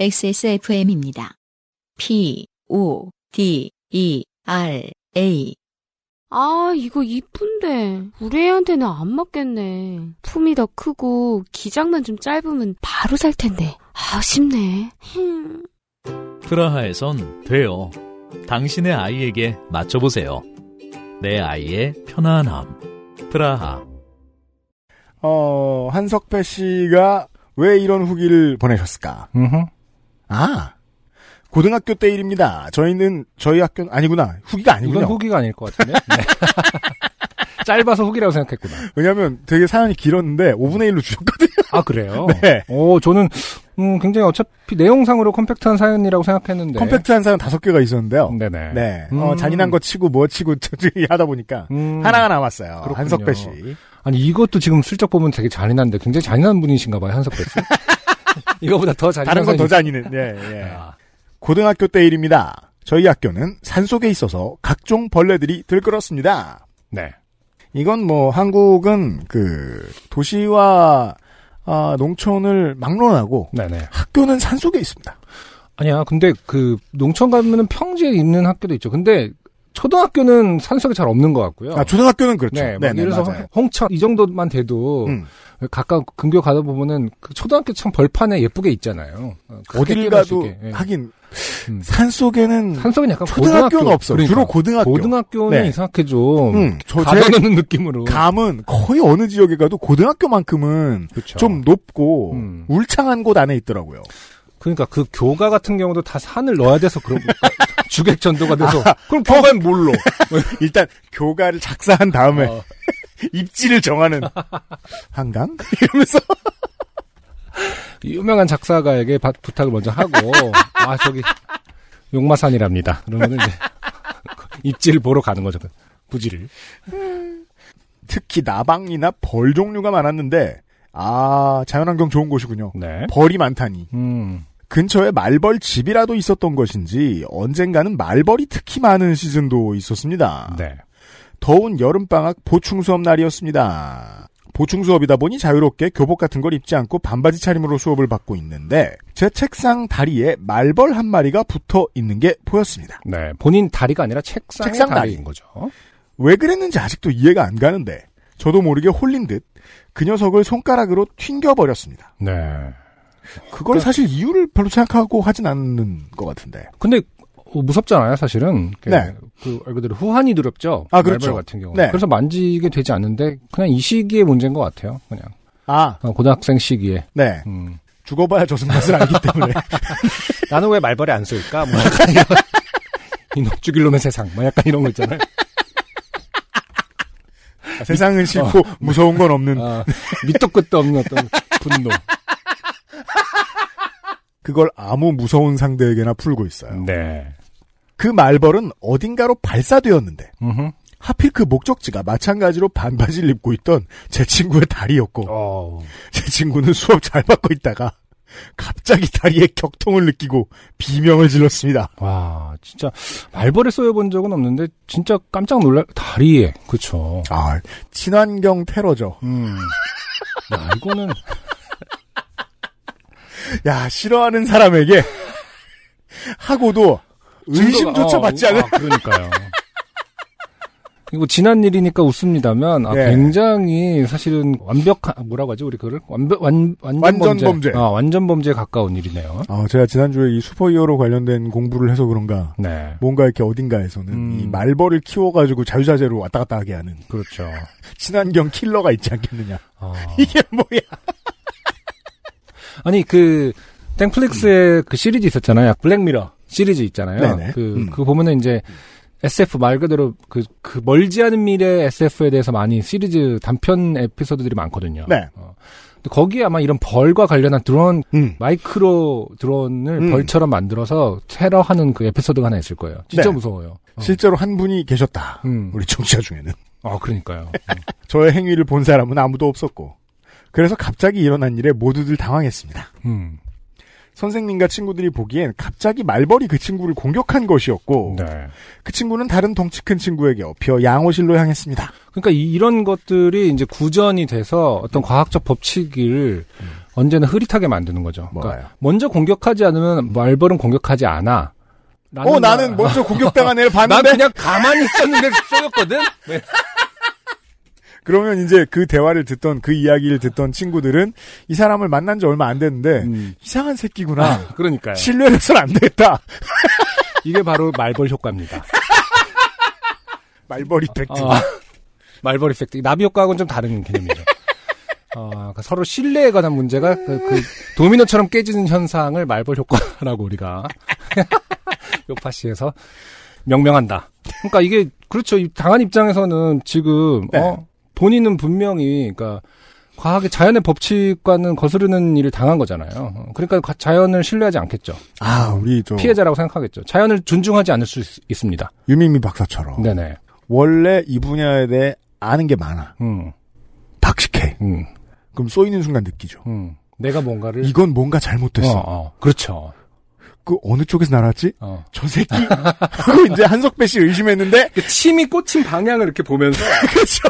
XSFM입니다. P, O, D, E, R, A. 아, 이거 이쁜데. 우리 애한테는 안 맞겠네. 품이 더 크고 기장만 좀 짧으면 바로 살 텐데. 아쉽네. 흠. 프라하에선 돼요. 당신의 아이에게 맞춰보세요. 내 아이의 편안함. 프라하. 어, 한석배 씨가 왜 이런 후기를 보내셨을까? 음흠. 아, 고등학교 때 일입니다. 저희는, 저희 학교는, 아니구나. 후기가 아니군요. 이건 후기가 아닐 것 같은데. 네. 짧아서 후기라고 생각했구나. 왜냐면 되게 사연이 길었는데 5분의 1로 주셨거든요. 아 그래요? 네. 오 저는 음, 굉장히 어차피 내용상으로 컴팩트한 사연이라고 생각했는데. 컴팩트한 사연 다섯 개가 있었는데요. 네네. 네. 음. 어, 잔인한 거 치고 뭐 치고 저기 하다 보니까 음. 하나가 남았어요. 그렇군요. 한석배 씨. 아니 이것도 지금 슬쩍 보면 되게 잔인한데 굉장히 잔인한 분이신가 봐요 한석배 씨. 이거보다 더 잔인한 다른 건 더 잔인해. 예, 예. 아, 고등학교 때 일입니다. 저희 학교는 산속에 있어서 각종 벌레들이 들끓었습니다. 네. 이건 뭐 한국은 그 도시와 아, 농촌을 막론하고 네네. 학교는 산속에 있습니다. 아니야 근데 그 농촌 가면은 평지에 있는 학교도 있죠. 근데 초등학교는 산속에 잘 없는 것 같고요. 아, 초등학교는 그렇죠. 네, 막 네, 예를 들어서 맞아요. 홍천 이 정도만 돼도 음. 가까운 근교 가다 보면은 그 초등학교 참 벌판에 예쁘게 있잖아요. 어, 수 가도. 예. 하긴 음. 산 속에는 산 속은 약간 초등학교는 없어. 그러니까. 주로 고등학교. 고등학교는 네. 이상하게 좀 음, 저제 가둬놓는 느낌으로. 감은 거의 어느 지역에 가도 고등학교만큼은 그쵸. 좀 높고 음. 울창한 곳 안에 있더라고요. 그러니까 그 교가 같은 경우도 다 산을 넣어야 돼서 그런 주객 전도가 돼서 그럼 교가는 뭘로? 일단 교가를 작사한 다음에 어, 입지를 정하는 한강 이러면서 유명한 작사가에게 바- 부탁을 먼저 하고 아 저기 용마산이랍니다. 그러면 이제 입지를 보러 가는 거죠. 그 부지를. 특히 나방이나 벌 종류가 많았는데 아 자연환경 좋은 곳이군요. 네. 벌이 많다니 음. 근처에 말벌 집이라도 있었던 것인지 언젠가는 말벌이 특히 많은 시즌도 있었습니다. 네. 더운 여름방학 보충 수업 날이었습니다. 보충 수업이다 보니 자유롭게 교복 같은 걸 입지 않고 반바지 차림으로 수업을 받고 있는데 제 책상 다리에 말벌 한 마리가 붙어 있는 게 보였습니다. 네. 본인 다리가 아니라 책상의 책상 다리인 다리. 거죠. 왜 그랬는지 아직도 이해가 안 가는데 저도 모르게 홀린 듯 그 녀석을 손가락으로 튕겨 버렸습니다. 네. 그걸 사실 이유를 별로 생각하고 하진 않는 것 같은데. 근데 어, 무섭잖아요, 사실은. 그, 네. 그, 말 그대로 후한이 두렵죠. 아, 그렇죠. 같은 경우. 네. 그래서 만지게 되지 않는데 그냥 이 시기의 문제인 것 같아요. 그냥 아, 어, 고등학생 시기에. 네. 음. 죽어봐야 저승 맛을 알기 때문에. 나는 왜 말벌이 안 쏠까? 뭐 약간 이런 이녹죽일 놈의 세상. 뭐 약간 이런 거 있잖아요. 세상은 싫고 무서운 건 없는 아, 밑도 끝도 없는 어떤 분노. 그걸 아무 무서운 상대에게나 풀고 있어요. 네. 그 말벌은 어딘가로 발사되었는데 음흠. 하필 그 목적지가 마찬가지로 반바지를 입고 있던 제 친구의 다리였고 어. 제 친구는 수업 잘 받고 있다가 갑자기 다리에 격통을 느끼고 비명을 질렀습니다. 와, 진짜 말벌에 쏘여본 적은 없는데 진짜 깜짝 놀랄 다리에. 그쵸 아 친환경 테러죠. 음. 야, 이거는 야 싫어하는 사람에게 하고도 의심조차 증거가- 받지 어, 않은 아, 그러니까요. 이거 지난 일이니까 웃습니다만 아, 예. 굉장히 사실은 완벽한 뭐라고 하지 우리 그걸 완벽 완 완전, 완전 범죄. 아, 완전 범죄에 가까운 일이네요. 아, 제가 지난 주에 이 슈퍼히어로 관련된 공부를 해서 그런가 네, 뭔가 이렇게 어딘가에서는 음. 이 말벌을 키워가지고 자유자재로 왔다 갔다 하게 하는 그렇죠. 친환경 킬러가 있지 않겠느냐. 아. 이게 뭐야? 아니 그 땡플릭스의 그 시리즈 있었잖아요. 블랙미러 시리즈 있잖아요. 네네. 그, 음. 그 보면은 이제 SF 말 그대로 그, 그 멀지 않은 미래 SF에 대해서 많이 시리즈 단편 에피소드들이 많거든요. 네. 어. 근데 거기에 아마 이런 벌과 관련한 드론 음. 마이크로 드론을 음. 벌처럼 만들어서 테러하는 그 에피소드가 하나 있을 거예요. 진짜 네. 무서워요. 어. 실제로 한 분이 계셨다. 음. 우리 청취자 중에는. 아 그러니까요. 음. 저의 행위를 본 사람은 아무도 없었고. 그래서 갑자기 일어난 일에 모두들 당황했습니다. 음. 선생님과 친구들이 보기엔 갑자기 말벌이 그 친구를 공격한 것이었고 네. 그 친구는 다른 덩치 큰 친구에게 업혀 양호실로 향했습니다. 그러니까 이, 런 것들이 이제 구전이 돼서 어떤 과학적 법칙을 언제나 흐릿하게 만드는 거죠. 그러니까? 먼저 공격하지 않으면 말벌은 공격하지 않아. 어, 나는 말- 먼저 공격당한 애를 난 봤는데 그냥 가만히 있었는데 쏘였거든. 네. 그러면 이제 그 대화를 듣던 그 이야기를 듣던 친구들은 이 사람을 만난 지 얼마 안 됐는데 음. 이상한 새끼구나. 그러니까요. 신뢰를 해서는 안 되겠다. 이게 바로 말벌 효과입니다. 말벌 이펙트. 어, 말벌 이펙트. 나비 효과하고는 좀 다른 개념이죠. 어, 그러니까 서로 신뢰에 관한 문제가 그, 그 도미노처럼 깨지는 현상을 말벌 효과라고 우리가 요파시에서 명명한다. 그러니까 이게 그렇죠. 이 당한 입장에서는 지금 네. 어, 본인은 분명히 그러니까 과학의 자연의 법칙과는 거스르는 일을 당한 거잖아요. 어, 그러니까 가- 자연을 신뢰하지 않겠죠. 아, 우리 저 피해자라고 생각하겠죠. 자연을 존중하지 않을 수 있, 습니다 유민미 박사처럼 네네. 원래 이 분야에 대해 아는 게 많아. 음, 박식해. 음, 그럼 쏘이는 순간 느끼죠. 음. 내가 뭔가를 이건 뭔가 잘못됐어. 어, 어, 그렇죠. 그 어느 쪽에서 날았지? 어. 저 새끼. 하고 이제 한석배 씨 의심했는데 그 침이 꽂힌 방향을 이렇게 보면서 그렇죠.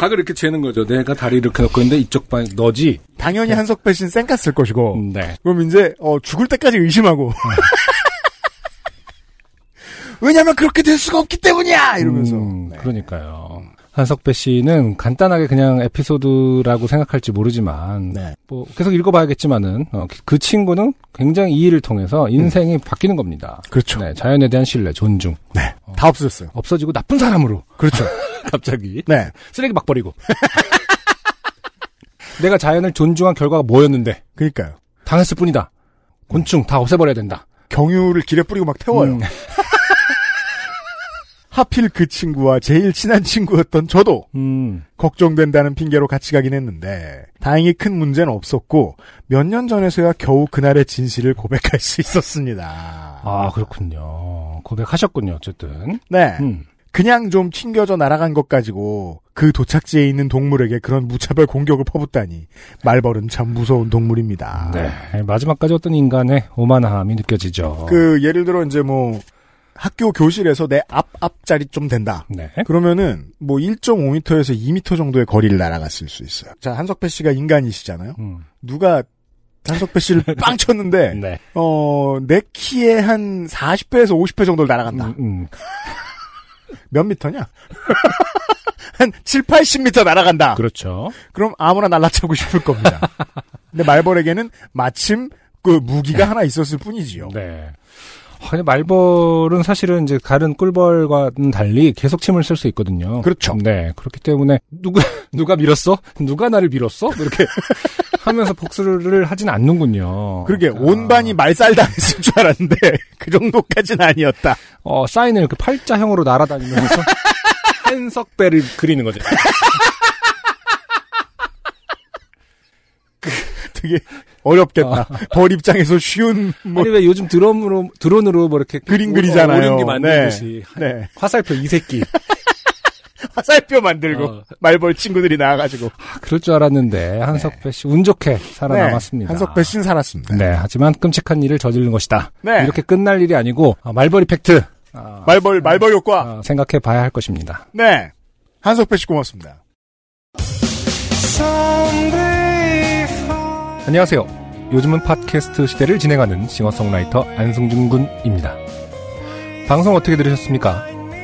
각을 이렇게 재는 거죠. 내가 다리 이렇게 놓고 있는데 이쪽 방 너지. 당연히 한석배 씨는 쌩까 쓸 것이고 네. 그럼 이제 어, 죽을 때까지 의심하고 왜냐면 그렇게 될 수가 없기 때문이야 이러면서 음, 네. 그러니까요. 한석배 씨는 간단하게 그냥 에피소드라고 생각할지 모르지만 네. 뭐 계속 읽어봐야겠지만은 어, 그 친구는 굉장히 이 일을 통해서 인생이 바뀌는 겁니다. 그렇죠. 네, 자연에 대한 신뢰, 존중 네. 다 없어졌어요. 없어지고 나쁜 사람으로 그렇죠. 갑자기 네. 쓰레기 막 버리고 내가 자연을 존중한 결과가 뭐였는데 그러니까요. 당했을 뿐이다. 곤충 다 없애버려야 된다. 경유를 길에 뿌리고 막 태워요. 음, 하필 그 친구와 제일 친한 친구였던 저도 음, 걱정된다는 핑계로 같이 가긴 했는데 다행히 큰 문제는 없었고 몇 년 전에서야 겨우 그날의 진실을 고백할 수 있었습니다. 아 그렇군요. 고백하셨군요. 어쨌든. 네. 음. 그냥 좀 튕겨져 날아간 것 가지고 그 도착지에 있는 동물에게 그런 무차별 공격을 퍼붓다니 말벌은 참 무서운 동물입니다. 네. 마지막까지 어떤 인간의 오만함이 느껴지죠. 그 예를 들어 이제 뭐 학교 교실에서 내 앞 앞자리 좀 된다. 네. 그러면은 뭐 1.5m에서 2m 정도의 거리를 날아갔을 수 있어요. 자 한석배 씨가 인간이시잖아요. 음. 누가 한석배 씨를 빵 쳤는데 네. 어내 키에 한 40배에서 50배 정도를 날아간다. 음, 음. 몇 미터냐? 한 7, 80m 날아간다. 그렇죠. 그럼 아무나 날라차고 싶을 겁니다. 근데 말벌에게는 마침 그 무기가 하나 있었을 뿐이지요. 네. 아, 근데 말벌은 사실은 이제 다른 꿀벌과는 달리 계속 침을 쓸 수 있거든요. 그렇죠. 네. 그렇기 때문에 누가 누가 밀었어? 누가 나를 밀었어? 이렇게 하면서 복수를 하진 않는군요. 그러게 아, 온반이 말살 당했을 줄 알았는데 그 정도까지는 아니었다. 어, 사인을 이렇게 팔자형으로 날아다니면서 한석배를 그리는 거죠. 되게 어렵겠다. 벌 입장에서 쉬운 뭐 아니 왜 요즘 드럼으로 드론으로 뭐 이렇게 그림 오- 그리잖아요. 어, 오령기 만들듯이 네. 화살표 이 새끼. 화살표 만들고 어. 말벌 친구들이 나와가지고 아, 그럴 줄 알았는데 한석배 씨 운 좋게 살아남았습니다. 네. 한석배 씨는 살았습니다. 네, 하지만 끔찍한 일을 저지른 것이다. 네. 이렇게 끝날 일이 아니고 아, 말벌 이펙트 아, 말벌 말벌 효과. 아, 생각해 봐야 할 것입니다. 네. 한석배 씨 고맙습니다. 안녕하세요. 요즘은 팟캐스트 시대를 진행하는 싱어송라이터 안승준 군입니다. 방송 어떻게 들으셨습니까?